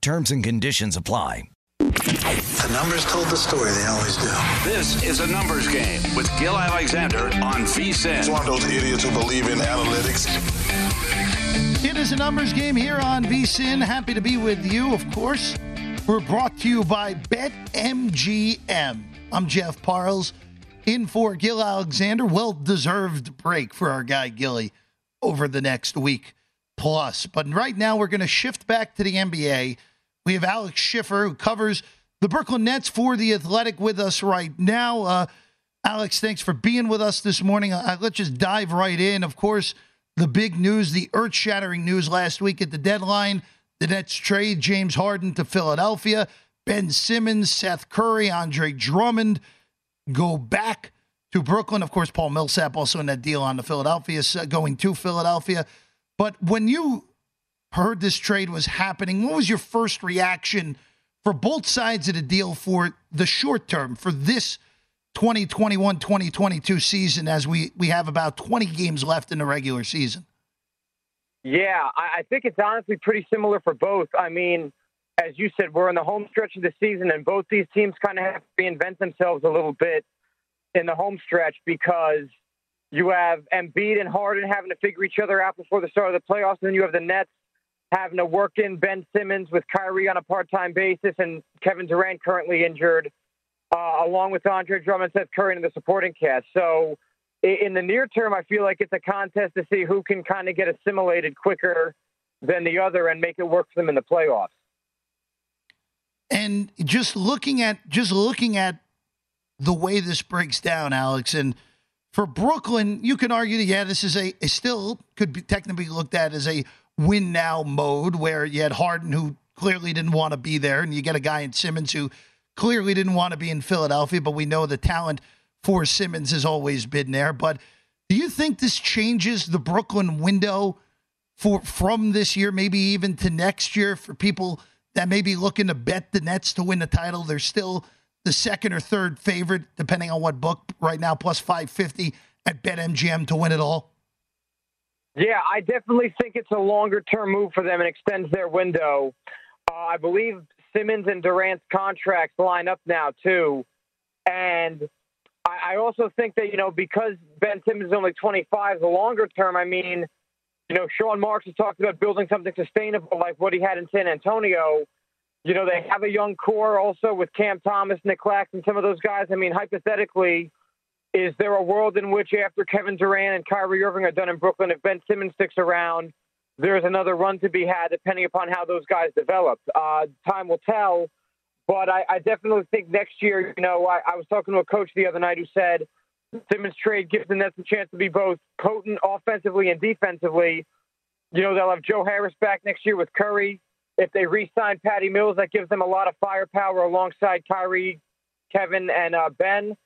Terms and conditions apply. The numbers told the story. They always do. This is a numbers game with Gil Alexander on VSIN. It's one of those idiots who believe in analytics. It is a numbers game here on VSIN. Happy to be with you, of course. We're brought to you by BetMGM. I'm Jeff Parles, in for Gil Alexander. Well deserved break for our guy Gilly over the next week plus. But right now, we're going to shift back to the NBA. We have Alex Schiffer, who covers the Brooklyn Nets for The Athletic, with us right now. Uh, Alex, thanks for being with us this morning. Uh, let's just dive right in. Of course, the big news, the earth shattering news last week at the deadline the Nets trade James Harden to Philadelphia. Ben Simmons, Seth Curry, Andre Drummond go back to Brooklyn. Of course, Paul Millsap also in that deal on the Philadelphia, going to Philadelphia. But when you heard this trade was happening, what was your first reaction for both sides of the deal for the short term, for this 2021 2022 season, as we, we have about 20 games left in the regular season? Yeah, I, I think it's honestly pretty similar for both. I mean, as you said, we're in the home stretch of the season, and both these teams kind of have to reinvent themselves a little bit in the home stretch because you have Embiid and Harden having to figure each other out before the start of the playoffs, and then you have the Nets having to work in Ben Simmons with Kyrie on a part-time basis, and Kevin Durant currently injured, uh, along with Andre Drummond, Seth Curry, and the supporting cast. So, in the near term, I feel like it's a contest to see who can kind of get assimilated quicker than the other and make it work for them in the playoffs. And just looking at just looking at the way this breaks down, Alex, and for Brooklyn, you can argue that yeah, this is a, a still could be technically looked at as a win now mode where you had Harden who clearly didn't want to be there, and you get a guy in Simmons who clearly didn't want to be in Philadelphia, but we know the talent for Simmons has always been there. But do you think this changes the Brooklyn window for from this year, maybe even to next year, for people that may be looking to bet the Nets to win the title? They're still the second or third favorite, depending on what book right now, plus 550 at BetMGM to win it all? Yeah, I definitely think it's a longer term move for them and extends their window. Uh, I believe Simmons and Durant's contracts line up now, too. And I, I also think that, you know, because Ben Simmons is only 25, the longer term, I mean, you know, Sean Marks has talked about building something sustainable like what he had in San Antonio. You know, they have a young core also with Cam Thomas, Nick Claxton, some of those guys. I mean, hypothetically, is there a world in which after Kevin Durant and Kyrie Irving are done in Brooklyn, if Ben Simmons sticks around, there's another run to be had depending upon how those guys develop? Uh, time will tell. But I, I, definitely think next year, you know, I, I was talking to a coach the other night who said Simmons trade gives the Nets a chance to be both potent offensively and defensively. You know, they'll have Joe Harris back next year with Curry. If they re-sign Patty Mills, that gives them a lot of firepower alongside Kyrie, Kevin, and uh, Ben.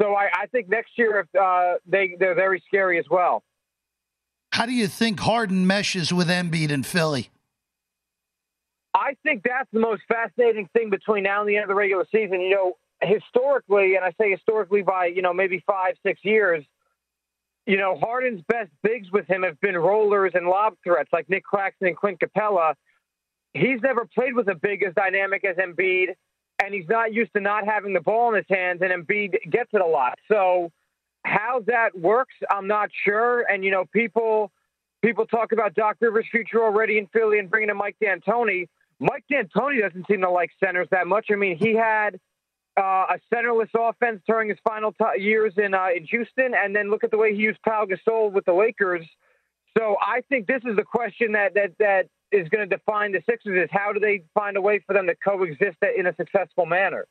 So I, I, think next year if uh, they they're very scary as well. How do you think Harden meshes with Embiid and Philly? I think that's the most fascinating thing between now and the end of the regular season. You know, historically, and I say historically by you know maybe five six years, you know Harden's best bigs with him have been rollers and lob threats like Nick Claxton and Clint Capela. he's never played with a big as dynamic as Embiid, and he's not used to not having the ball in his hands, and Embiid gets it a lot. So how that works, I'm not sure. And you know, people people talk about Doc Rivers' future already in Philly and bringing in Mike D'Antoni. Mike D'Antoni doesn't seem to like centers that much. I mean, he had uh, a centerless offense during his final t- years in uh, in Houston, and then look at the way he used Pau Gasol with the Lakers. So I think this is the question that that that is going to define the Sixers: is how do they find a way for them to coexist in a successful manner?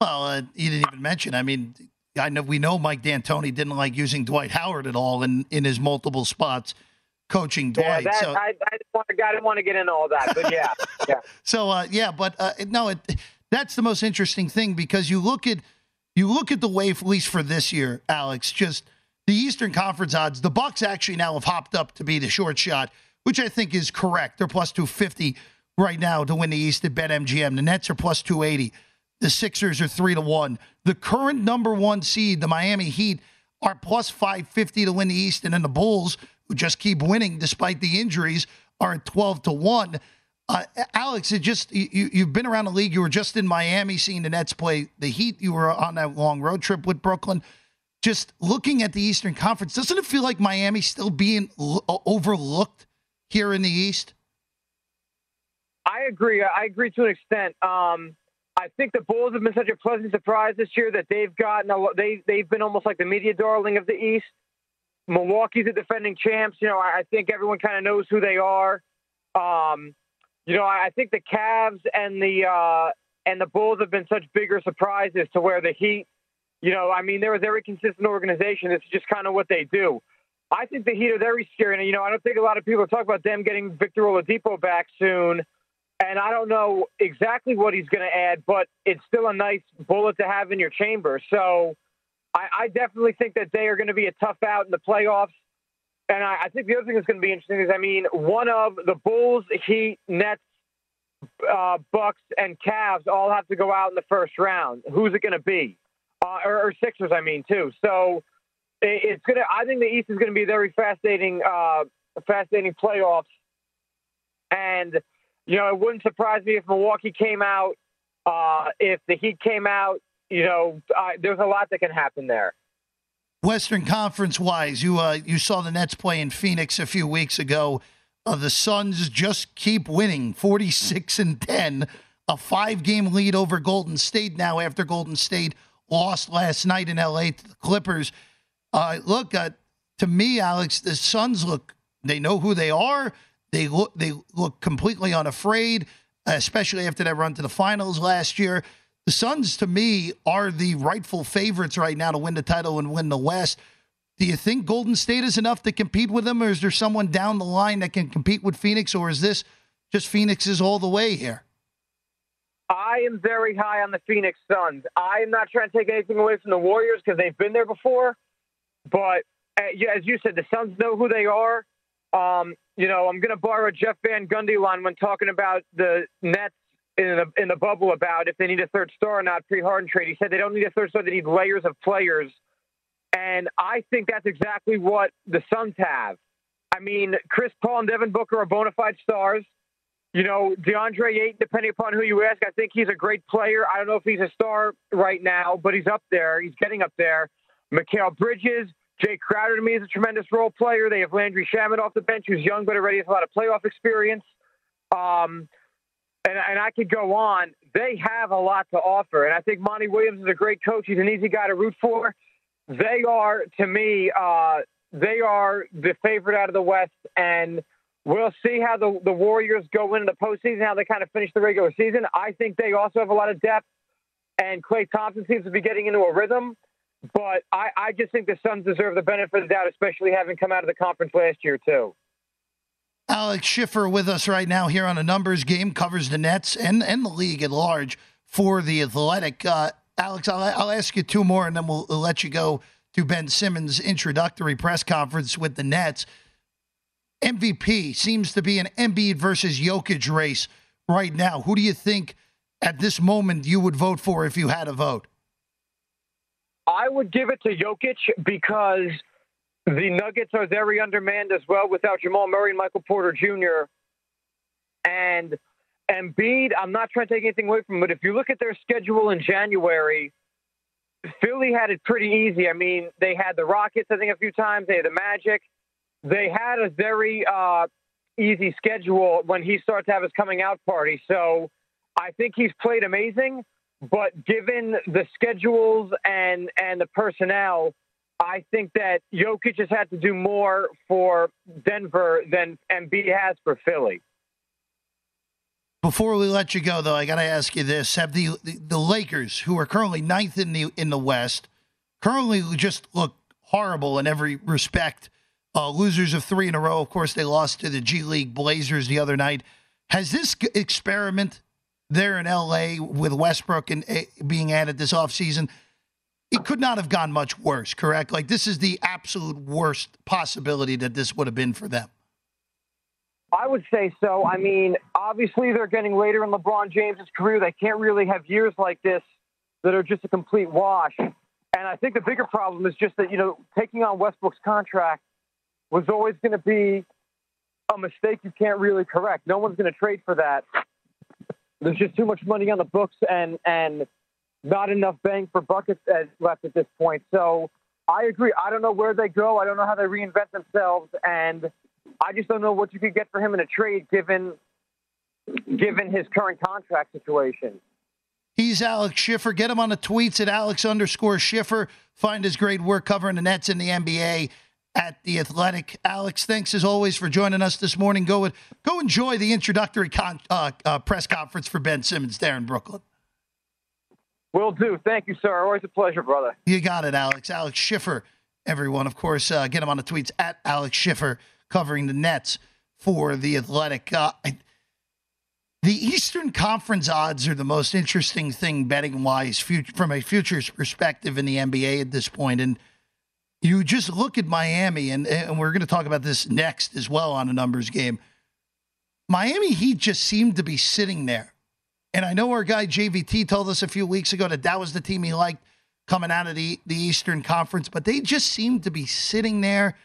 Well, uh, you didn't even mention. I mean, I know we know Mike D'Antoni didn't like using Dwight Howard at all in in his multiple spots coaching Dwight. Yeah, that, so, I, I, didn't want, I didn't want to get into all that, but yeah, yeah. So uh, yeah, but uh, no, it, that's the most interesting thing because you look at you look at the way, at least for this year, Alex, just the Eastern Conference odds. The Bucks actually now have hopped up to be the short shot, which I think is correct. They're plus two fifty right now to win the East at BetMGM. The Nets are plus two eighty. The Sixers are three to one. The current number one seed, the Miami Heat, are plus five fifty to win the East, and then the Bulls, who just keep winning despite the injuries, are at twelve to one. Uh, Alex, it just you, you've been around the league. You were just in Miami seeing the Nets play the Heat. You were on that long road trip with Brooklyn. Just looking at the Eastern Conference, doesn't it feel like Miami's still being l- overlooked here in the East? I agree. I agree to an extent. Um, I think the Bulls have been such a pleasant surprise this year that they've gotten a, they they've been almost like the media darling of the East. Milwaukee's the defending champs. You know, I, I think everyone kind of knows who they are. Um, you know, I, I think the Cavs and the uh, and the Bulls have been such bigger surprises to where the Heat. You know, I mean, they're a very consistent organization. It's just kind of what they do. I think the Heat are very scary. And, you know, I don't think a lot of people talk about them getting Victor Oladipo back soon and I don't know exactly what he's going to add, but it's still a nice bullet to have in your chamber. So I, I definitely think that they are going to be a tough out in the playoffs. And I, I think the other thing that's going to be interesting is, I mean, one of the Bulls, Heat, Nets, uh, Bucks, and Cavs all have to go out in the first round. Who's it going to be? Uh, or, or, Sixers, I mean, too. So it's to. I think the East is to be very fascinating, uh, fascinating playoffs. And you know, it wouldn't surprise me if Milwaukee came out, uh, if the Heat came out. You know, there's a lot that can happen there. Western Conference wise, you uh, you saw the Nets play in Phoenix a few weeks ago. Uh, the Suns just keep winning, 46 and 10, a five game lead over Golden State now after Golden State lost last night in LA to the Clippers. Uh, look, uh, to me, Alex, the Suns look, they know who they are. They look they look completely unafraid, especially after that run to the finals last year. The Suns, to me, are the rightful favorites right now to win the title and win the West. Do you think Golden State is enough to compete with them, or is there someone down the line that can compete with Phoenix, or is this just Phoenix's all the way here? I am very high on the Phoenix Suns. I am not trying to take anything away from the Warriors because they've been there before. But uh, as you said, the Suns know who they are. Um, you know, I'm going to borrow Jeff Van Gundy line when talking about the Nets in the in the bubble about if they need a third star or not pre-Harden trade. He said they don't need a third star; they need layers of players, and I think that's exactly what the Suns have. I mean, Chris Paul and Devin Booker are bona fide stars. You know, DeAndre Ayton, depending upon who you ask, I think he's a great player. I don't know if he's a star right now, but he's up there. He's getting up there. Mikal Bridges, Jae Crowder to me is a tremendous role player. They have Landry Shamet off the bench, who's young but already has a lot of playoff experience. Um, and, and I could go on. They have a lot to offer, and I think Monty Williams is a great coach. He's an easy guy to root for. They are, to me, uh, they are the favorite out of the West, and we'll see how the the Warriors go into the postseason, how they kind of finish the regular season. I think they also have a lot of depth, and Klay Thompson seems to be getting into a rhythm. But I, I just think the Suns deserve the benefit of the doubt, especially having come out of the conference last year, too. Alex Schiffer with us right now here on a numbers game, covers the Nets and, and the league at large for the Athletic. Uh, Alex, I'll, I'll ask you two more and then we'll, we'll let you go to Ben Simmons' introductory press conference with the Nets. MVP seems to be an Embiid versus Jokic race right now. Who do you think at this moment you would vote for if you had a vote? I would give it to Jokic because the Nuggets are very undermanned as well without Jamal Murray and Michael Porter Jr. And Embiid, I'm not trying to take anything away from him, but if you look at their schedule in January, Philly had it pretty easy. I mean, they had the Rockets, I think, a few times. They had the Magic. They had a very uh, easy schedule when he starts to have his coming out party. So I think he's played amazing, but given the schedules and and the personnel, I think that Jokic has had to do more for Denver than Embiid has for Philly. Before we let you go, though, I got to ask you this: Have the, the the Lakers, who are currently ninth in the in the West, currently just look horrible in every respect? Uh, losers of three in a row. Of course, they lost to the G League Blazers the other night. Has this experiment there in LA with Westbrook and uh, being added this offseason, it could not have gone much worse, correct? Like, this is the absolute worst possibility that this would have been for them. I would say so. I mean, obviously they're getting later in LeBron James's career. They can't really have years like this that are just a complete wash. And I think the bigger problem is just that, you know, taking on Westbrook's contract was always going to be a mistake you can't really correct. No one's going to trade for that. There's just too much money on the books and and not enough bang for buckets uh, left at this point. So I agree. I don't know where they go. I don't know how they reinvent themselves, and I just don't know what you could get for him in a trade given given his current contract situation. He's Alex Schiffer. Get him on the tweets at Alex underscore Schiffer. Find his great work covering the Nets in the NBA at the Athletic. Alex, thanks as always for joining us this morning. Go go enjoy the introductory con, uh, uh, press conference for Ben Simmons there in Brooklyn. Will do. Thank you, sir. Always a pleasure, brother. You got it, Alex. Alex Schiffer, everyone. Of course, uh, get him on the tweets at Alex Schiffer covering the Nets for the Athletic. Uh, the Eastern Conference odds are the most interesting thing betting wise from a futures perspective in the NBA at this point. And you just look at Miami, and, and we're going to talk about this next as well on a numbers game. Miami Heat just seemed to be sitting there. And I know our guy JVT told us a few weeks ago that that was the team he liked coming out of the, the Eastern Conference, but they just seem to be sitting there,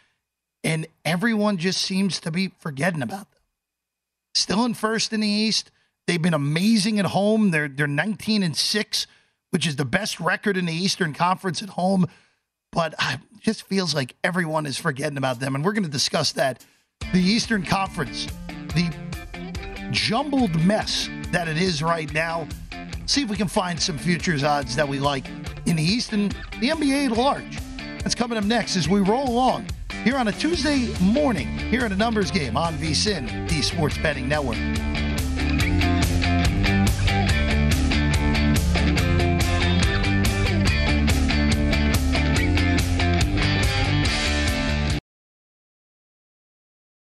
and everyone just seems to be forgetting about them. Still in first in the East. They've been amazing at home. They're they're 19 and 6, which is the best record in the Eastern Conference at home but it just feels like everyone is forgetting about them. And we're going to discuss that. The Eastern Conference, the jumbled mess that it is right now. See if we can find some futures odds that we like in the East and the NBA at large. That's coming up next as we roll along here on a Tuesday morning here at a numbers game on VSIN, the Sports Betting Network.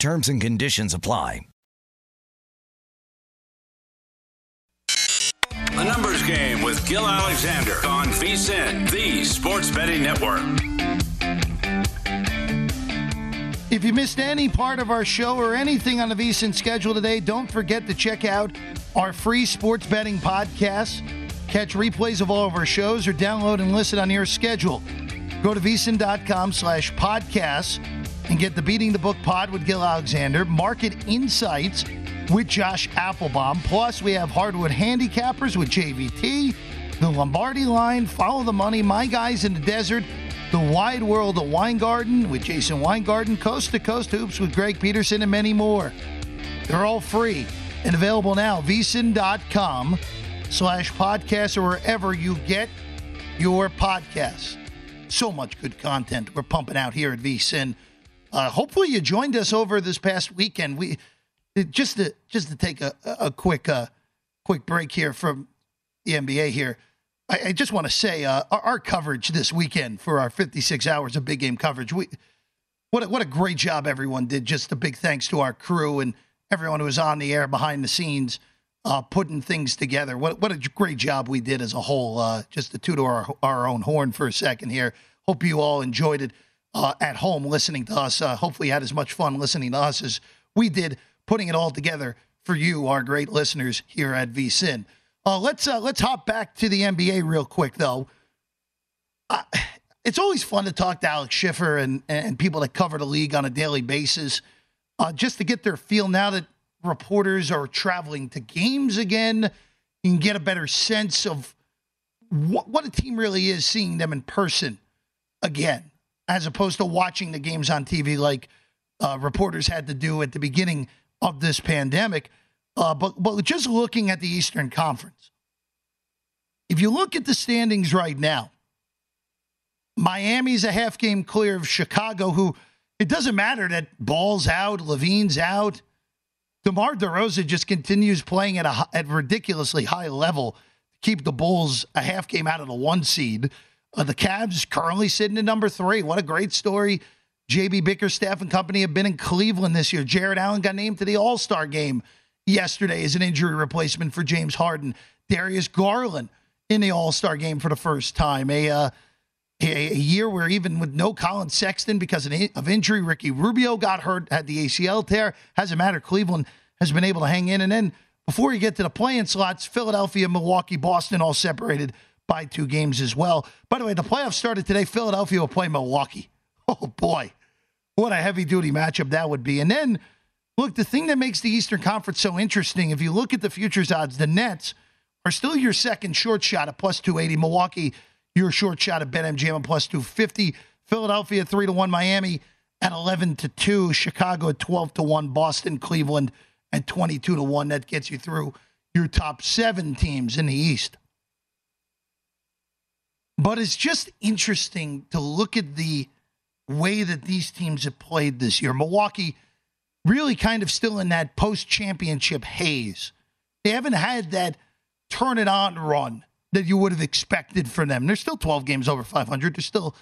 Terms and conditions apply. The Numbers Game with Gil Alexander on VSIN, the Sports Betting Network. If you missed any part of our show or anything on the VSIN schedule today, don't forget to check out our free sports betting podcast. Catch replays of all of our shows or download and listen on your schedule. Go to vsin.com slash podcasts and get the Beating the Book pod with Gil Alexander, Market Insights with Josh Appelbaum. Plus, we have Hardwood Handicappers with JVT, the Lombardi line, Follow the Money, My Guys in the Desert, The Wide World of Weingarten with Jason Weingarten, Coast to Coast Hoops with Greg Peterson, and many more. They're all free and available now. vsin.com slash podcast or wherever you get your podcasts. So much good content we're pumping out here at VSIN. Uh, hopefully, you joined us over this past weekend. We just to just to take a, a quick uh, quick break here from the NBA here. I, I just want to say uh, our, our, coverage this weekend for our 56 hours of big game coverage. We what a, what a great job everyone did. Just a big thanks to our crew and everyone who was on the air behind the scenes, uh, putting things together. What what a great job we did as a whole. Uh, just to toot our our own horn for a second here. Hope you all enjoyed it uh, at home listening to us. Uh, hopefully, had as much fun listening to us as we did putting it all together for you, our great listeners here at VSIN. Uh, let's uh, let's hop back to the NBA real quick, though. Uh, it's always fun to talk to Alex Schiffer and and people that cover the league on a daily basis, uh, just to get their feel. Now that reporters are traveling to games again, you can get a better sense of what what a team really is, seeing them in person again, as opposed to watching the games on TV like uh, reporters had to do at the beginning of this pandemic. Uh, but but just looking at the Eastern Conference, if you look at the standings right now, Miami's a half game clear of Chicago, who it doesn't matter that Ball's out, LaVine's out. DeMar DeRozan just continues playing at a at ridiculously high level to keep the Bulls a half game out of the one seed. Uh, the Cavs currently sitting at number three. What a great story JB Bickerstaff and company have been in Cleveland this year. Jarrett Allen got named to the All Star game yesterday as an injury replacement for James Harden. Darius Garland in the All Star game for the first time. A, uh, a, a year where even with no Collin Sexton because of injury, Ricky Rubio got hurt, had the ACL tear. Hasn't mattered. Cleveland has been able to hang in. And then before you get to the playing slots, Philadelphia, Milwaukee, Boston all separated by two games as well. By the way, the playoffs started today. Philadelphia will play Milwaukee. Oh boy. What a heavy duty matchup that would be. And then, look, the thing that makes the Eastern Conference so interesting, if you look at the futures odds, the Nets are still your second short shot at plus 280. Milwaukee, your short shot at BetMGM at plus 250. Philadelphia, 3 to 1. Miami at 11 to 2. Chicago at 12 to 1. Boston, Cleveland at 22 to 1. That gets you through your top seven teams in the East. But it's just interesting to look at the way that these teams have played this year. Milwaukee really kind of still in that post championship haze. They haven't had that turn it on run that you would have expected from them. They're still 12 games over 500. They're still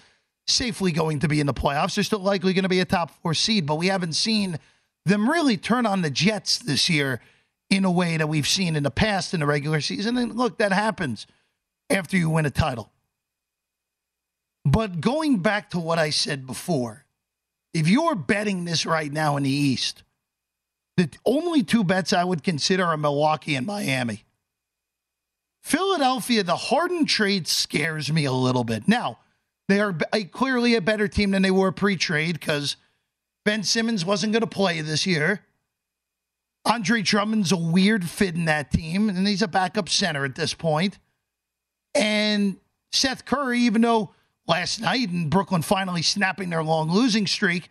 safely going to be in the playoffs. They're still likely going to be a top four seed, but we haven't seen them really turn on the Jets this year in a way that we've seen in the past in the regular season. And look, that happens after you win a title. But going back to what I said before, if you're betting this right now in the East, the only two bets I would consider are Milwaukee and Miami. Philadelphia, the Harden trade scares me a little bit. Now, they are clearly a better team than they were pre trade because Ben Simmons wasn't going to play this year. Andre Drummond's a weird fit in that team, and he's a backup center at this point. And Seth Curry, even though last night and Brooklyn finally snapping their long losing streak.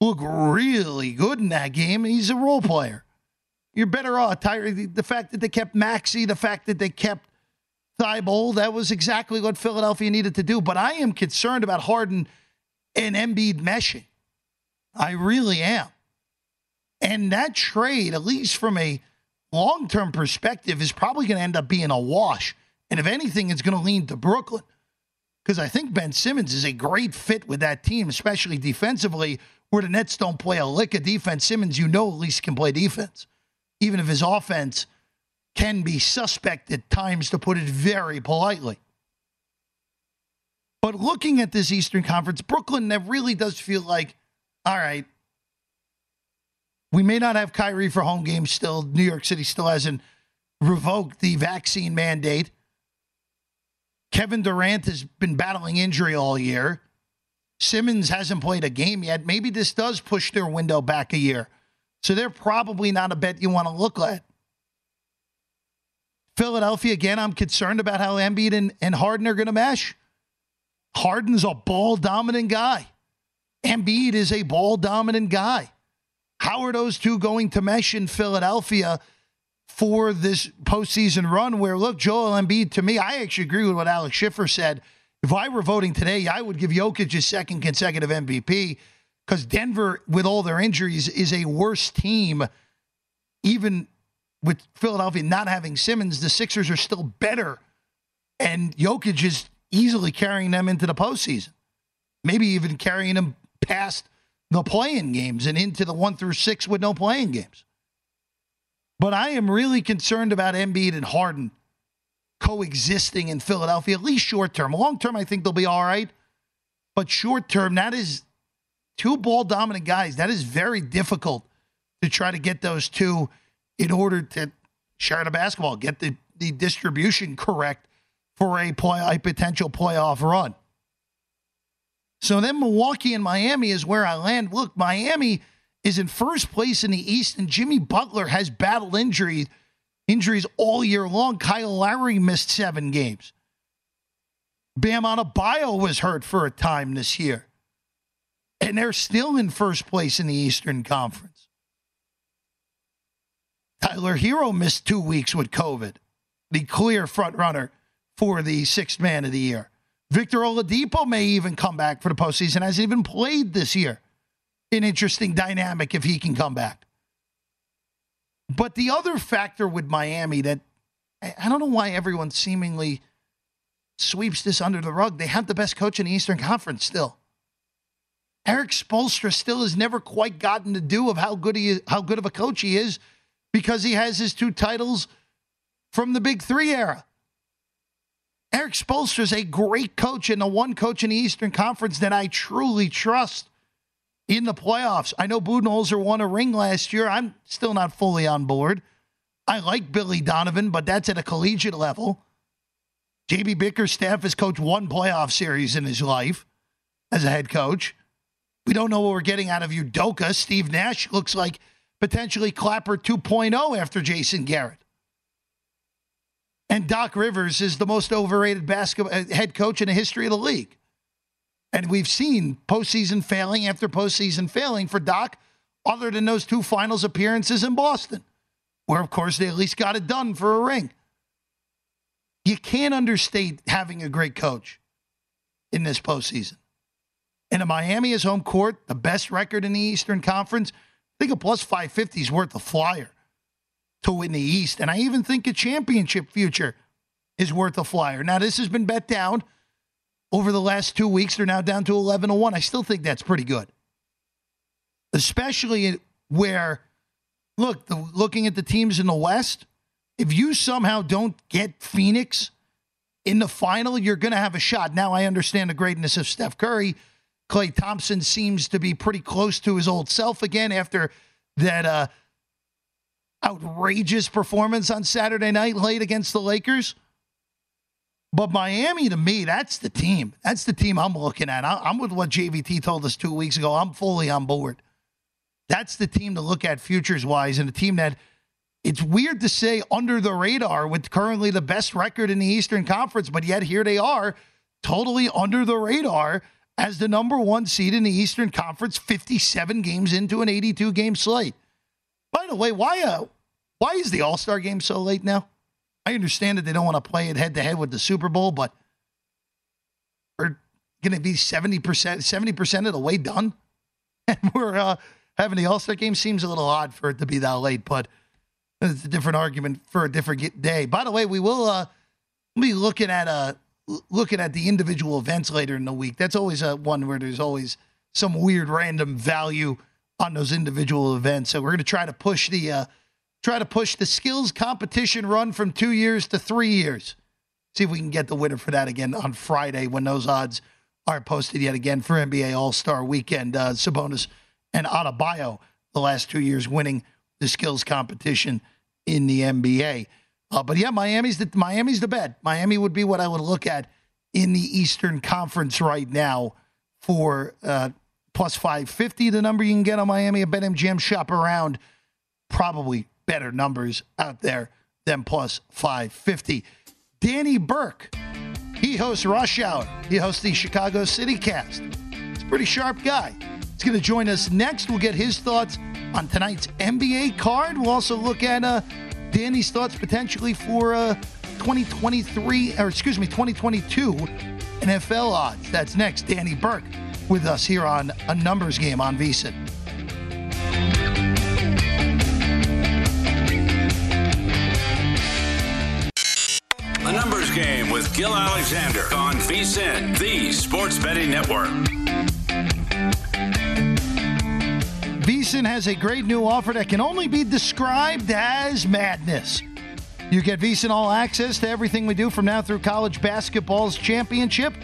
Look really good in that game. He's a role player. You're better off. The fact that they kept Maxey, the fact that they kept Thybulle, that was exactly what Philadelphia needed to do. But I am concerned about Harden and Embiid meshing. I really am. And that trade, at least from a long term perspective, is probably going to end up being a wash. And if anything, it's going to lean to Brooklyn because I think Ben Simmons is a great fit with that team, especially defensively, where the Nets don't play a lick of defense. Simmons, you know, at least can play defense, even if his offense can be suspect at times, to put it very politely. But looking at this Eastern Conference, Brooklyn, that really does feel like, all right, we may not have Kyrie for home games still. New York City still hasn't revoked the vaccine mandate. Kevin Durant has been battling injury all year. Simmons hasn't played a game yet. Maybe this does push their window back a year. So they're probably not a bet you want to look at. Philadelphia, again, I'm concerned about how Embiid and, and Harden are going to mesh. Harden's a ball dominant guy. Embiid is a ball dominant guy. How are those two going to mesh in Philadelphia? For this postseason run where, look, Joel Embiid, to me, I actually agree with what Alex Schiffer said. If I were voting today, I would give Jokic his second consecutive MVP because Denver, with all their injuries, is a worse team even with Philadelphia not having Simmons, the Sixers are still better. And Jokic is easily carrying them into the postseason. Maybe even carrying them past the playing games and into the one through six with no playing games. But I am really concerned about Embiid and Harden coexisting in Philadelphia, at least short term. Long term, I think they'll be all right. But short term, that is two ball dominant guys. That is very difficult to try to get those two in order to share the basketball, get the, the distribution correct for a play a potential playoff run. So then Milwaukee and Miami is where I land. Look, Miami is in first place in the East, and Jimmy Butler has battled injury, injuries all year long. Kyle Lowry missed seven games. Bam Adebayo was hurt for a time this year. And they're still in first place in the Eastern Conference. Tyler Herro missed two weeks with COVID, the clear front runner for the sixth man of the year. Victor Oladipo may even come back for the postseason, hasn't even played this year. An interesting dynamic if he can come back. But the other factor with Miami that I don't know why everyone seemingly sweeps this under the rug. They have the best coach in the Eastern Conference still. Erik Spoelstra still has never quite gotten the due of how good he is, how good of a coach he is because he has his two titles from the Big Three era. Erik Spoelstra is a great coach and the one coach in the Eastern Conference that I truly trust in the playoffs. I know Budenholzer won a ring last year. I'm still not fully on board. I like Billy Donovan, but that's at a collegiate level. JB Bickerstaff has coached one playoff series in his life as a head coach. We don't know what we're getting out of Udoka. Steve Nash looks like potentially Clapper 2.0 after Jason Garrett. And Doc Rivers is the most overrated basketball uh, head coach in the history of the league. And we've seen postseason failing after postseason failing for Doc, other than those two finals appearances in Boston, where, of course, they at least got it done for a ring. You can't understate having a great coach in this postseason. And Miami is home court, the best record in the Eastern Conference. I think a plus 550 is worth a flyer to win the East. And I even think a championship future is worth a flyer. Now, this has been bet down over the last two weeks. They're now down to 11 to 1. I still think that's pretty good. Especially where, look, the, looking at the teams in the West, if you somehow don't get Phoenix in the final, you're going to have a shot. Now, I understand the greatness of Steph Curry. Klay Thompson seems to be pretty close to his old self again after that uh, outrageous performance on Saturday night late against the Lakers. But Miami, to me, that's the team. That's the team I'm looking at. I'm with what JVT told us two weeks ago. I'm fully on board. That's the team to look at futures wise, and a team that it's weird to say under the radar with currently the best record in the Eastern Conference, but yet here they are, totally under the radar as the number one seed in the Eastern Conference, 57 games into an 82 game slate. By the way, why uh, why is the All Star game so late now? I understand that they don't want to play it head to head with the Super Bowl, but we're going to be 70%, 70% of the way done. And we're uh, having the All Star game seems a little odd for it to be that late, but it's a different argument for a different day. By the way, we will uh, be looking at uh, looking at the individual events later in the week. That's always a one where there's always some weird random value on those individual events. So we're going to try to push the uh, try to push the skills competition run from two years to three years. See if we can get the winner for that again on Friday when those odds are posted yet again for NBA All Star Weekend. Uh, Sabonis and Adebayo the last two years winning the skills competition in the NBA. Uh, but yeah, Miami's the Miami's the bet. Miami would be what I would look at in the Eastern Conference right now for uh, plus 550. The number you can get on Miami at BetMGM. Shop around. Probably better numbers out there than plus 550. Danny Burke, he hosts Rush Hour. He hosts the Chicago City Cast. He's a pretty sharp guy. He's going to join us next. We'll get his thoughts on tonight's NBA card. We'll also look at uh, Danny's thoughts potentially for uh, 2023, or excuse me, 2022 NFL odds. That's next. Danny Burke with us here on a numbers game on VSIN. Gil Alexander on VSIN, the Sports Betting Network. VSIN has a great new offer that can only be described as madness. You get VSIN All Access to everything we do from now through college basketball's championship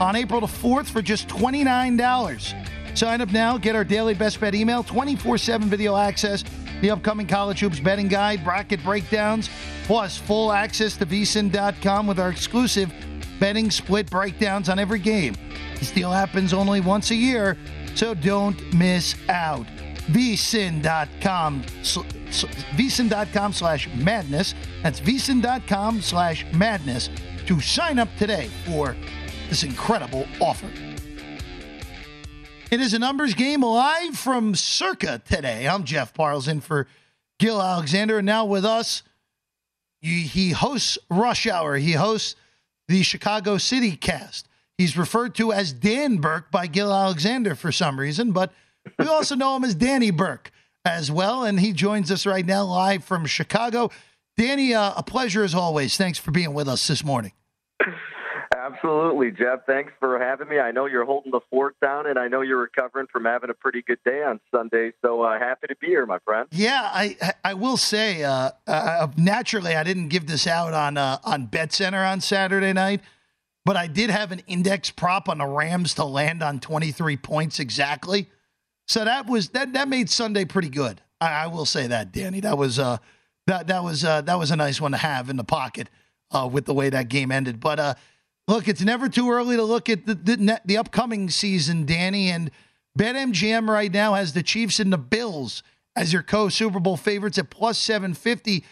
on April the 4th for just $29. Sign up now, get our daily best bet email, 24 7 video access, the upcoming college hoops betting guide, bracket breakdowns, plus full access to vsin.com with our exclusive betting split breakdowns on every game. This deal happens only once a year, so don't miss out. vsin.com vsin.com slash madness. That's vsin.com slash madness to sign up today for this incredible offer. It is a numbers game live from Circa today. I'm Jeff Parles in for Gil Alexander. And now with us, he hosts Rush Hour. He hosts the Chicago City cast. He's referred to as Dan Burke by Gil Alexander for some reason, but we also know him as Danny Burke as well. And he joins us right now live from Chicago. Danny, uh, a pleasure as always. Thanks for being with us this morning. Absolutely, Jeff. Thanks for having me. I know you're holding the fort down, and I know you're recovering from having a pretty good day on Sunday. So uh, happy to be here, my friend. Yeah, I I will say, uh, uh, naturally, I didn't give this out on uh, on Bet Center on Saturday night, but I did have an index prop on the Rams to land on 23 points exactly. So that was that that made Sunday pretty good. I, I will say that, Danny. That was uh that that was uh, that was a nice one to have in the pocket uh, with the way that game ended. But uh, look, it's never too early to look at the the, the upcoming season, Danny. And BetMGM right now has the Chiefs and the Bills as your co Super Bowl favorites at plus seven fifty.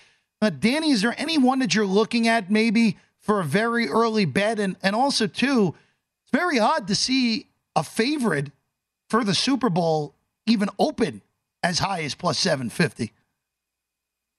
Uh, Danny, is there anyone that you're looking at maybe for a very early bet? And and also too, it's very odd to see a favorite for the Super Bowl even open as high as plus 750.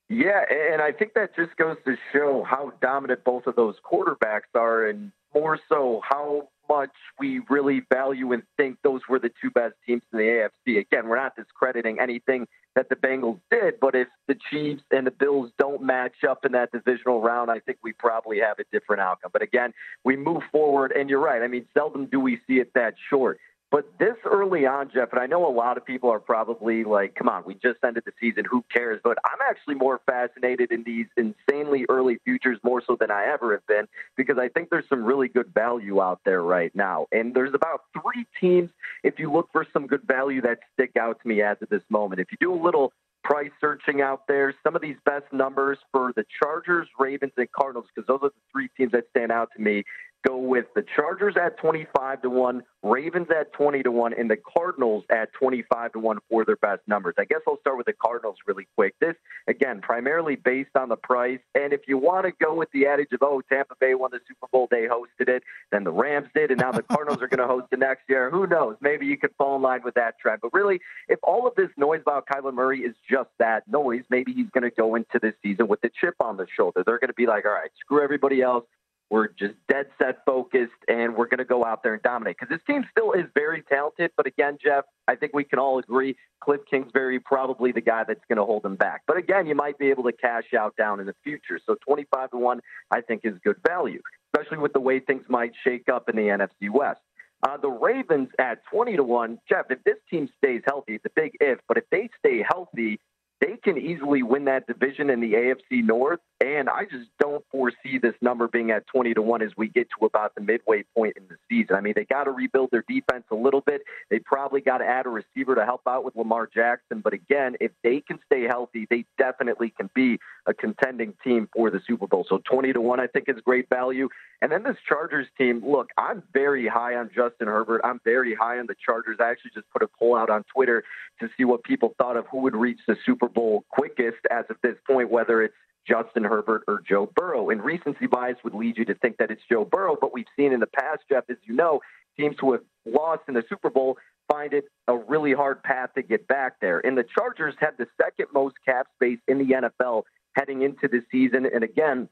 Yeah, and I think that just goes to show how dominant both of those quarterbacks are, and more so how much we really value and think those were the two best teams in the AFC. Again, we're not discrediting anything that the Bengals did, but if the Chiefs and the Bills don't match up in that divisional round, I think we probably have a different outcome. But again, we move forward, and you're right. I mean, seldom do we see it that short. But this early on, Jeff, and I know a lot of people are probably like, come on, we just ended the season. Who cares? But I'm actually more fascinated in these insanely early futures more so than I ever have been because I think there's some really good value out there right now. And there's about three teams, if you look for some good value, that stick out to me as of this moment. If you do a little price searching out there, some of these best numbers for the Chargers, Ravens, and Cardinals, because those are the three teams that stand out to me go with the Chargers at 25 to 1, Ravens at 20 to 1, and the Cardinals at 25 to 1 for their best numbers. I guess I'll start with the Cardinals really quick. This, again, primarily based on the price. And if you want to go with the adage of, oh, Tampa Bay won the Super Bowl, they hosted it, then the Rams did, and now the Cardinals are going to host it next year. Who knows? Maybe you could fall in line with that trend. But really, if all of this noise about Kyler Murray is just that noise, maybe he's going to go into this season with the chip on the shoulder. They're going to be like, all right, screw everybody else. We're just dead set focused, and we're going to go out there and dominate. Because this team still is very talented, but again, Jeff, I think we can all agree Cliff Kingsbury probably the guy that's going to hold them back. But again, you might be able to cash out down in the future. So 25 to one, I think, is good value, especially with the way things might shake up in the NFC West. Uh, the Ravens at 20 to 1. Jeff, if this team stays healthy, it's a big if, but if they stay healthy, they can easily win that division in the AFC North. And I just don't foresee this number being at 20 to 1 as we get to about the midway point in the season. I mean, they got to rebuild their defense a little bit. They probably got to add a receiver to help out with Lamar Jackson. But again, if they can stay healthy, they definitely can be a contending team for the Super Bowl. So 20 to 1, I think, is great value. And then this Chargers team, look, I'm very high on Justin Herbert. I'm very high on the Chargers. I actually just put a poll out on Twitter to see what people thought of who would reach the Super Bowl quickest as of this point, whether it's Justin Herbert or Joe Burrow. And recency bias would lead you to think that it's Joe Burrow, but we've seen in the past, Jeff, as you know, teams who have lost in the Super Bowl find it a really hard path to get back there. And the Chargers had the second most cap space in the NFL heading into the season. And again,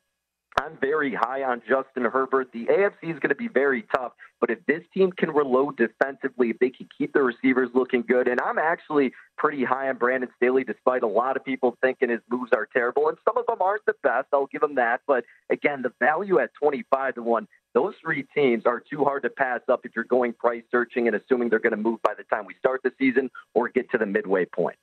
I'm very high on Justin Herbert. The AFC is going to be very tough, but if this team can reload defensively, if they can keep the receivers looking good, and I'm actually pretty high on Brandon Staley, despite a lot of people thinking his moves are terrible, and some of them aren't the best. I'll give him that. But again, the value at 25 to 1, those three teams are too hard to pass up if you're going price searching and assuming they're going to move by the time we start the season or get to the midway point.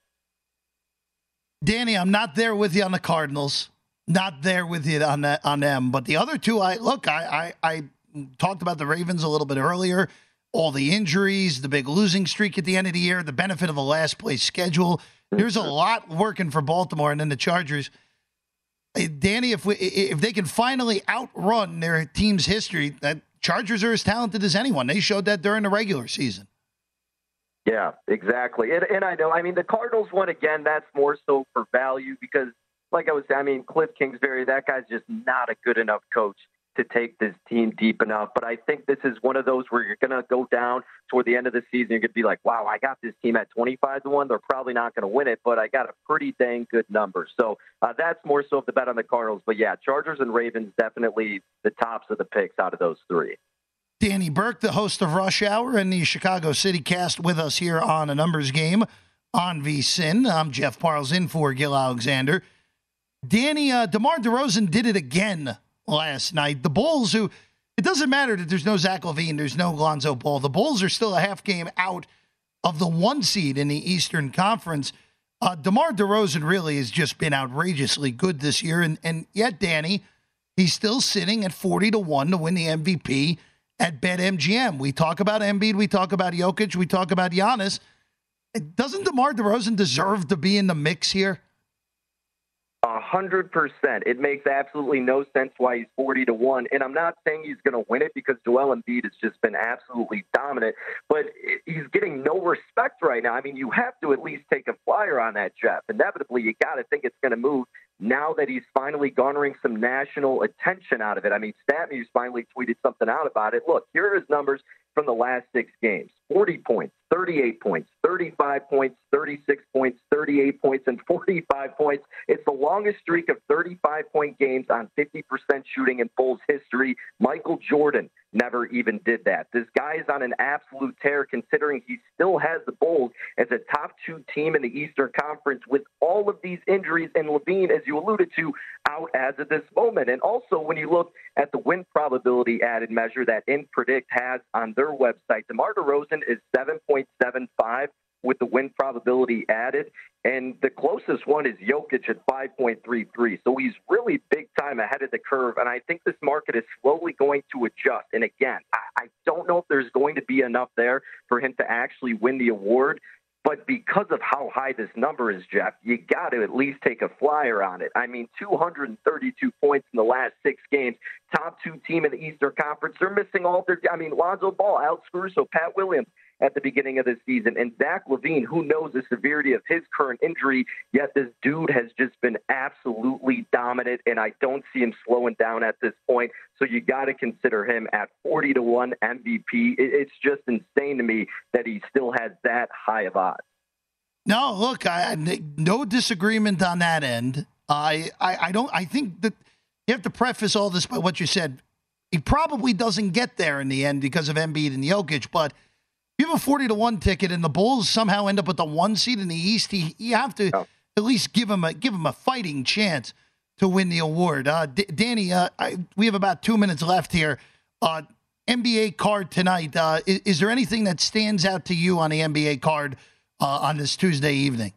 Danny, I'm not there with you on the Cardinals not there with you on that on them. But the other two, I look, I, I, I talked about the Ravens a little bit earlier. All the injuries, the big losing streak at the end of the year, the benefit of a last place schedule. There's a lot working for Baltimore, and then the Chargers. Eh, Danny, if we eh, if they can finally outrun their team's history, that Chargers are as talented as anyone. They showed that during the regular season. Yeah, exactly. And, and I know, I mean, the Cardinals won again. That's more so for value because like I was I mean, Cliff Kingsbury, that guy's just not a good enough coach to take this team deep enough. But I think this is one of those where you're going to go down toward the end of the season. You're going to be like, wow, I got this team at 25 to 1. They're probably not going to win it, but I got a pretty dang good number. So uh, that's more so of the bet on the Cardinals. But yeah, Chargers and Ravens definitely the tops of the picks out of those three. Danny Burke, the host of Rush Hour and the Chicago City cast with us here on a numbers game on VSIN. I'm Jeff Parles in for Gil Alexander. Danny uh, DeMar DeRozan did it again last night. The Bulls, who it doesn't matter that there's no Zach LaVine, there's no Lonzo Ball. The Bulls are still a half game out of the one seed in the Eastern Conference. Uh, DeMar DeRozan really has just been outrageously good this year, and and yet Danny, he's still sitting at forty to one to win the MVP at BetMGM. We talk about Embiid, we talk about Jokic, we talk about Giannis. Doesn't DeMar DeRozan deserve to be in the mix here? A hundred percent. It makes absolutely no sense why he's forty to one. And I'm not saying he's going to win it because Joel Embiid has just been absolutely dominant, but he's getting no respect right now. I mean, you have to at least take a flyer on that, Jeff. Inevitably, you got to think it's going to move now that he's finally garnering some national attention out of it. I mean, StatMuse finally tweeted something out about it. Look, here are his numbers from the last six games 40 points, 38 points, 35 points, 36 points, 38 points, and 45 points. It's the longest streak of 35 point games on 50% shooting in Bulls history. Michael Jordan never even did that. This guy is on an absolute tear considering he still has as a top two team in the Eastern Conference with all of these injuries and LaVine, as you alluded to, out as of this moment. And also, when you look at the win probability added measure that InPredict has on their website, DeMar DeRozan is 7.75 with the win probability added. And the closest one is Jokic at 5.33. So he's really big time ahead of the curve. And I think this market is slowly going to adjust. And again, I, I don't know if there's going to be enough there for him to actually win the award. But because of how high this number is, Jeff, you got to at least take a flyer on it. I mean, 232 points in the last six games. Top two team in the Eastern Conference. They're missing all their. I mean, Lonzo Ball, Alex Caruso, Pat Williams at the beginning of the season. And Zach LaVine, who knows the severity of his current injury, yet this dude has just been absolutely dominant, and I don't see him slowing down at this point. So you got to consider him at 40 to 1 MVP. It's just insane to me that he still has that high of odds. No, look, I, no disagreement on that end. I, I, I don't. I think that you have to preface all this by what you said. He probably doesn't get there in the end because of Embiid and Jokic, but you have a 40 to 1 ticket and the Bulls somehow end up with the one seed in the East, you have to oh. at least give them a give them a fighting chance to win the award. Uh, D- Danny, uh, I, we have about two minutes left here. Uh, NBA card tonight. Uh, is, is, there anything that stands out to you on the NBA card uh, on this Tuesday evening?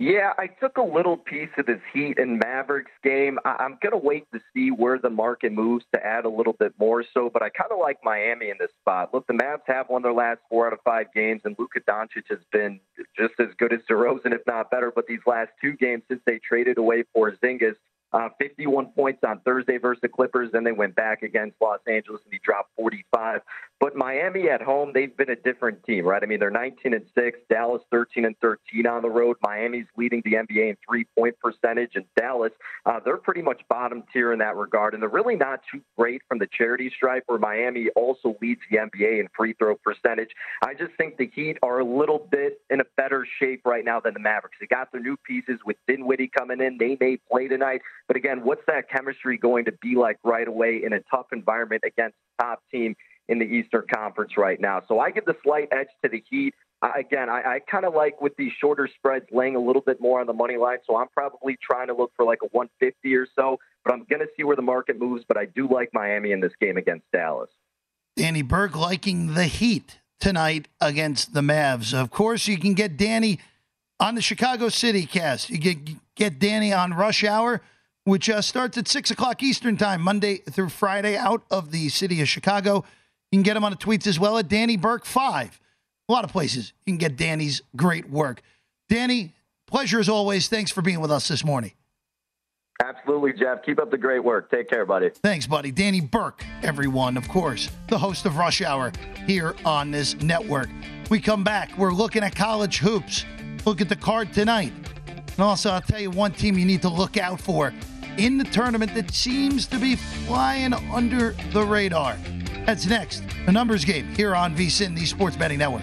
Yeah, I took a little piece of this Heat and Mavericks game. I- am going to wait to see where the market moves to add a little bit more so, but I kind of like Miami in this spot. Look, the Mavs have won their last four out of five games, and Luka Doncic has been just as good as DeRozan, if not better. But these last two games since they traded away Porzingis, uh, 51 points on Thursday versus the Clippers. Then they went back against Los Angeles and he dropped 45. But Miami at home, they've been a different team, right? I mean, they're 19 and 6, Dallas 13 and 13 on the road. Miami's leading the NBA in three point percentage, and Dallas, uh, they're pretty much bottom tier in that regard. And they're really not too great from the charity stripe, where Miami also leads the NBA in free throw percentage. I just think the Heat are a little bit in a better shape right now than the Mavericks. They got their new pieces with Dinwiddie coming in. They may play tonight. But again, what's that chemistry going to be like right away in a tough environment against top team? in the Eastern Conference right now. So I give the slight edge to the Heat. Uh, again, I, I kind of like with these shorter spreads laying a little bit more on the money line. So I'm probably trying to look for like a 150 or so. But I'm going to see where the market moves. But I do like Miami in this game against Dallas. Danny Burke liking the Heat tonight against the Mavs. Of course, you can get Danny on the Chicago City cast. You get get Danny on Rush Hour, which uh, starts at six o'clock Eastern time, Monday through Friday, out of the city of Chicago. You can get him on the tweets as well at Danny Burke five. A lot of places you can get Danny's great work. Danny, pleasure as always. Thanks for being with us this morning. Absolutely, Jeff. Keep up the great work. Take care, buddy. Thanks, buddy. Danny Burke, everyone, of course, the host of Rush Hour here on this network. We come back. We're looking at college hoops. Look at the card tonight. And also, I'll tell you one team you need to look out for in the tournament that seems to be flying under the radar. That's next. A numbers game here on VSIN, the Sports Betting Network.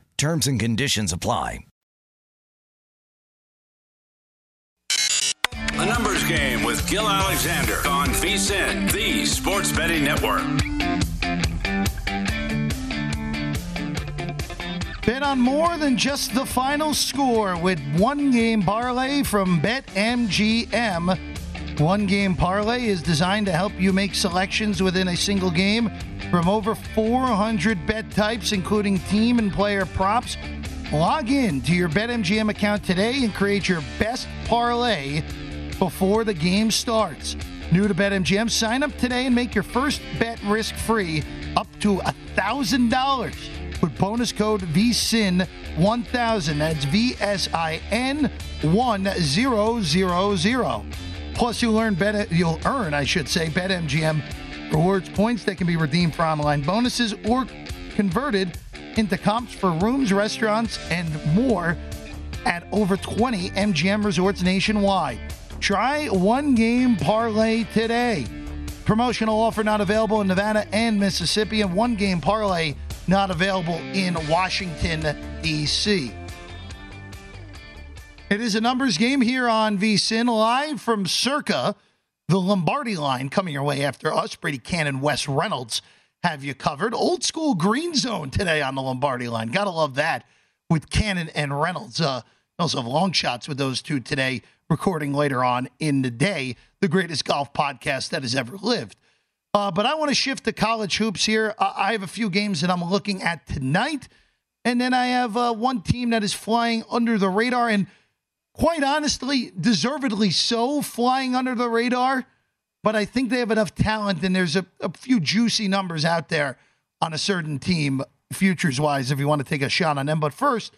Terms and conditions apply. The Numbers Game with Gil Alexander on VSIN, the Sports Betting Network. Bet on more than just the final score with one game parlay from BetMGM. One game parlay is designed to help you make selections within a single game from over 400 bet types, including team and player props. Log in to your BetMGM account today and create your best parlay before the game starts. New to BetMGM, sign up today and make your first bet risk free up to $1,000 with bonus code VSIN1000. That's V S I N 1000. Plus, you'll earn bet, you'll earn, I should say, BetMGM rewards points that can be redeemed for online bonuses or converted into comps for rooms, restaurants, and more at over 20 MGM resorts nationwide. Try one game parlay today. Promotional offer not available in Nevada and Mississippi, and one game parlay not available in Washington, D.C. It is a numbers game here on VSIN, live from Circa, the Lombardi line coming your way after us. Brady Kannon, Wes Reynolds have you covered. Old school green zone today on the Lombardi line. Gotta love that with Kannon and Reynolds. Uh, also have long shots with those two today, recording later on in the day. The greatest golf podcast that has ever lived. Uh, but I want to shift to college hoops here. Uh, I have a few games that I'm looking at tonight. And then I have uh, one team that is flying under the radar. And quite honestly, deservedly so, flying under the radar. But I think they have enough talent, and there's a, a few juicy numbers out there on a certain team, futures wise, if you want to take a shot on them. But first,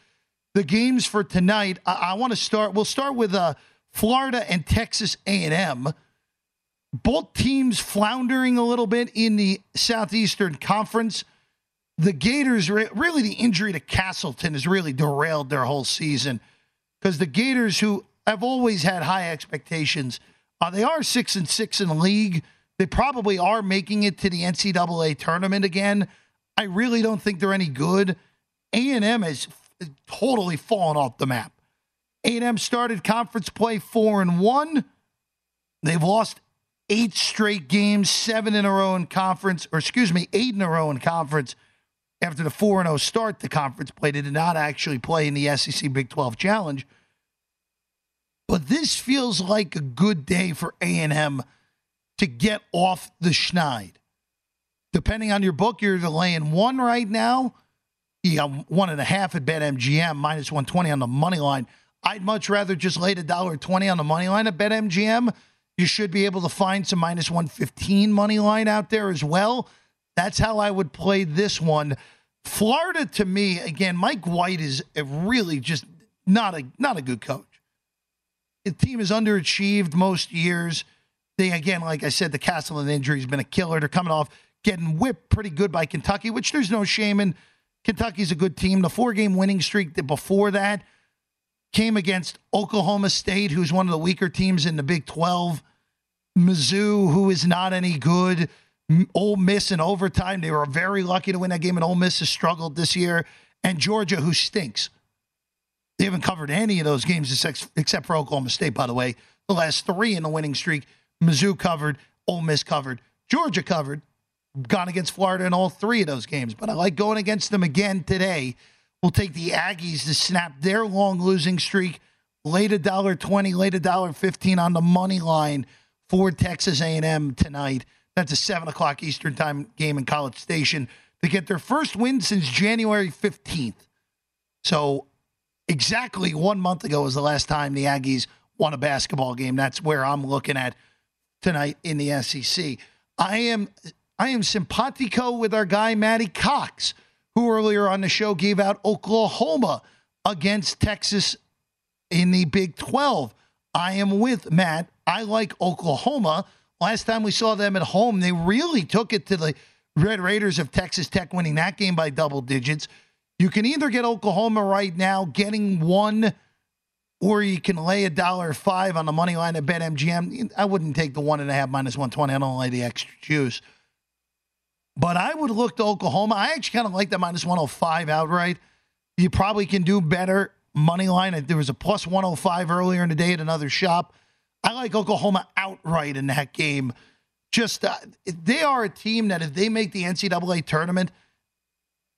the games for tonight. I, I want to start. We'll start with uh, Florida and Texas A&M. Both teams floundering a little bit in the Southeastern Conference. The Gators, really, the injury to Castleton has really derailed their whole season because the Gators, who I've always had high expectations. Uh, they are six and six in the league. They probably are making it to the NCAA tournament again. I really don't think they're any good. A&M has totally fallen off the map. A&M started conference play four and one. They've lost eight straight games, seven in a row in conference, or excuse me, eight in a row in conference. After the four and zero start, the conference play they did not actually play in the SEC Big Twelve Challenge. But this feels like a good day for A&M to get off the schneid. Depending on your book, you're laying one right now. You got one and a half at BetMGM, minus 120 on the money line. I'd much rather just lay the dollar twenty on the money line at BetMGM. You should be able to find some minus 115 money line out there as well. That's how I would play this one. Florida to me, again, Mike White is really just not a not a good coach. The team is underachieved most years. They again, like I said, the Castleton injury has been a killer. They're coming off getting whipped pretty good by Kentucky, which there's no shame in. Kentucky's a good team. The four game winning streak that before that came against Oklahoma State, who's one of the weaker teams in the Big 12. Mizzou, who is not any good. Ole Miss in overtime. They were very lucky to win that game, and Ole Miss has struggled this year. And Georgia, who stinks. They haven't covered any of those games except for Oklahoma State, by the way. The last three in the winning streak. Mizzou covered, Ole Miss covered, Georgia covered. Gone against Florida in all three of those games. But I like going against them again today. We'll take the Aggies to snap their long losing streak. Late a dollar twenty, late a dollar fifteen on the money line for Texas A&M tonight. That's a seven o'clock Eastern time game in College Station to get their first win since January fifteenth. So exactly one month ago was the last time the Aggies won a basketball game. That's where I'm looking at tonight in the SEC. I am I am simpatico with our guy Matty Cox, who earlier on the show gave out Oklahoma against Texas in the Big 12. I am with Matt. I like Oklahoma. Last time we saw them at home, they really took it to the Red Raiders of Texas Tech, winning that game by double digits. You can either get Oklahoma right now, getting one, or you can lay a dollar five on the money line at BetMGM. I wouldn't take the one and a half minus 120. I don't lay the extra juice. But I would look to Oklahoma. I actually kind of like the minus 105 outright. You probably can do better money line. There was a plus 105 earlier in the day at another shop. I like Oklahoma outright in that game. Just uh, they are a team that if they make the NCAA tournament,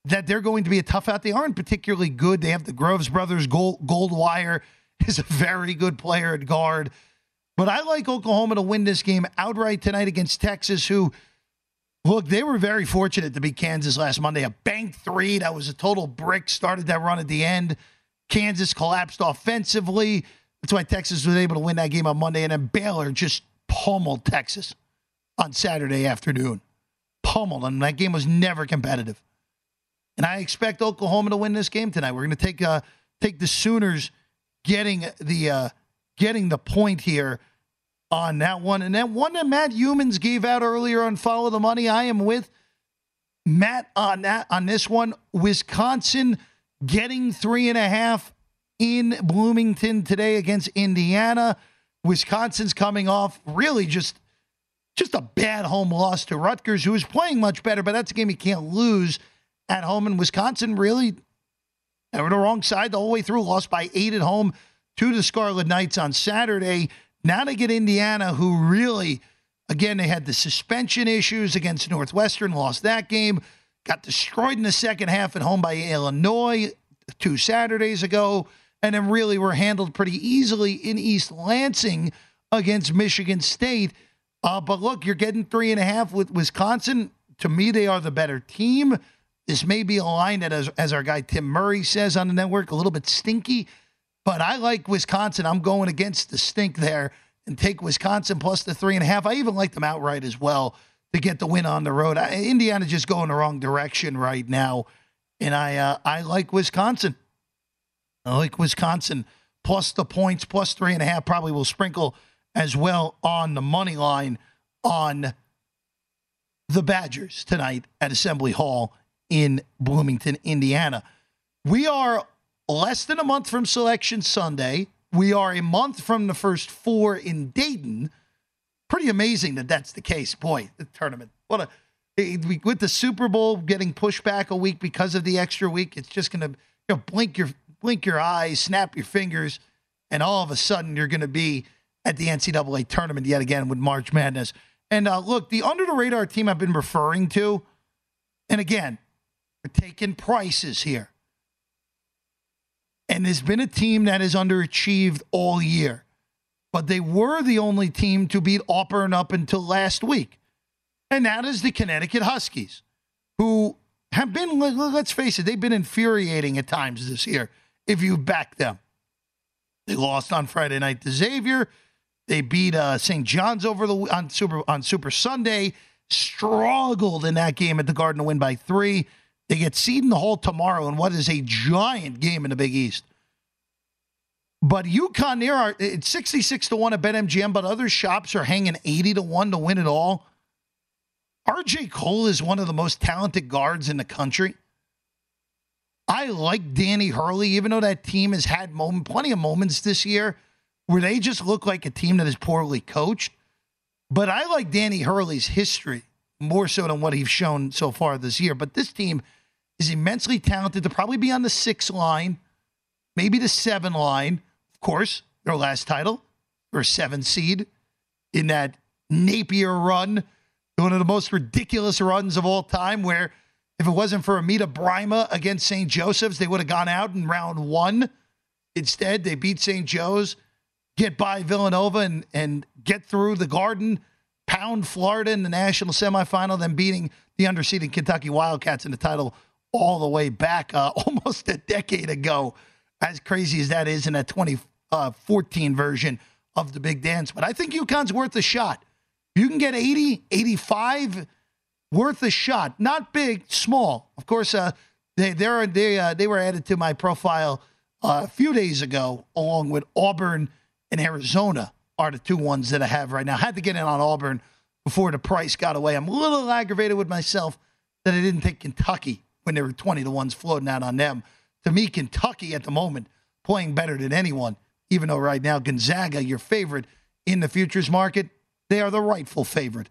that they're going to be a tough out. They aren't particularly good. They have the Groves brothers. Gold, Goldwire is a very good player at guard. But I like Oklahoma to win this game outright tonight against Texas, who, look, they were very fortunate to beat Kansas last Monday. A bank three that was a total brick, started that run at the end. Kansas collapsed offensively. That's why Texas was able to win that game on Monday. And then Baylor just pummeled Texas on Saturday afternoon. Pummeled. And that game was never competitive. And I expect Oklahoma to win this game tonight. We're going to take uh, take the Sooners getting the uh, getting the point here on that one. And that one that Matt Youmans gave out earlier on Follow the Money, I am with Matt on that on this one. Wisconsin getting three and a half in Bloomington today against Indiana. Wisconsin's coming off really just just a bad home loss to Rutgers, who is playing much better, but that's a game you can't lose at home. And Wisconsin really they were the wrong side the whole way through, lost by eight at home to the Scarlet Knights on Saturday. Now they get Indiana, who really, again, they had the suspension issues against Northwestern, lost that game, got destroyed in the second half at home by Illinois two Saturdays ago, and then really were handled pretty easily in East Lansing against Michigan State. Uh, but look, you're getting three and a half with Wisconsin. To me, they are the better team. This may be a line that, as, as our guy Tim Murray says on the network, a little bit stinky, but I like Wisconsin. I'm going against the stink there and take Wisconsin plus the three and a half. I even like them outright as well to get the win on the road. Indiana just going the wrong direction right now, and I uh, I like Wisconsin. I like Wisconsin plus the points plus three and a half. Probably will sprinkle as well on the money line on the Badgers tonight at Assembly Hall in Bloomington, Indiana. We are less than a month from Selection Sunday. We are a month from the first four in Dayton. Pretty amazing that that's the case. Boy, the tournament. What a eh, with the Super Bowl getting pushed back a week because of the extra week. It's just going to you know blink your blink your eyes, snap your fingers, and all of a sudden you're going to be at the NCAA tournament yet again with March Madness. And uh, look, the under the radar team I've been referring to, and again, we're taking prices here. And there's been a team that has underachieved all year, but they were the only team to beat Auburn up until last week. And that is the Connecticut Huskies, who have been, let's face it, they've been infuriating at times this year if you back them. They lost on Friday night to Xavier. They beat uh, St. John's over the on Super on Super Sunday. Struggled in that game at the Garden to win by three. They get Seton Hall tomorrow in what is a giant game in the Big East. But UConn near are it's 66 to 1 at BetMGM, but other shops are hanging 80 to 1 to win it all. RJ Cole is one of the most talented guards in the country. I like Danny Hurley, even though that team has had moment, plenty of moments this year where they just look like a team that is poorly coached. But I like Danny Hurley's history more so than what he's shown so far this year. But this team is immensely talented to probably be on the six line, maybe the seven line. Of course, their last title, or seven seed in that Napier run, one of the most ridiculous runs of all time, where if it wasn't for Amida Brimah against St. Joseph's, they would have gone out in round one. Instead, they beat St. Joe's, get by Villanova, and, and get through the Garden pound Florida in the national semifinal, then beating the underseeded Kentucky Wildcats in the title all the way back uh, almost a decade ago. As crazy as that is in that 2014 uh, version of the Big Dance. But I think UConn's worth a shot. You can get 80, 85, worth a shot. Not big, small. Of course, uh, they they they uh, they were added to my profile uh, a few days ago, along with Auburn and Arizona are the two ones that I have right now. I had to get in on Auburn before the price got away. I'm a little aggravated with myself that I didn't take Kentucky when there were 20 to ones floating out on them. To me, Kentucky at the moment playing better than anyone, even though right now Gonzaga, your favorite in the futures market, they are the rightful favorite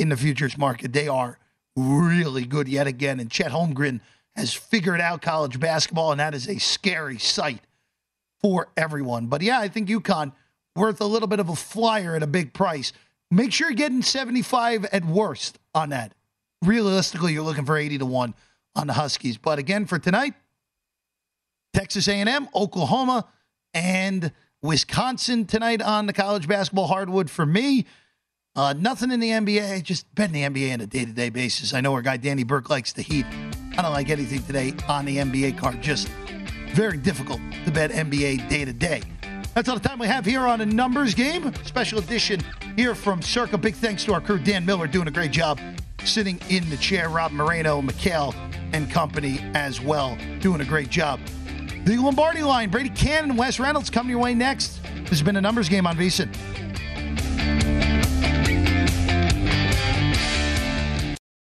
in the futures market. They are really good yet again. And Chet Holmgren has figured out college basketball, and that is a scary sight for everyone. But yeah, I think UConn worth a little bit of a flyer at a big price. Make sure you're getting 75 at worst on that. Realistically, you're looking for 80 to 1 on the Huskies. But again, for tonight, Texas A&M, Oklahoma, and Wisconsin tonight on the college basketball hardwood for me. Uh, nothing in the NBA, just betting the NBA on a day to day basis. I know our guy Danny Burke likes the Heat. I don't like anything today on the NBA card. Just very difficult to bet NBA day to day. That's all the time we have here on a numbers game. Special edition here from Circa. Big thanks to our crew, Dan Miller, doing a great job sitting in the chair. Rob Moreno, McHale, and company as well, doing a great job. The Lombardi line, Brady Kannon, Wes Reynolds coming your way next. This has been a numbers game on VSIN.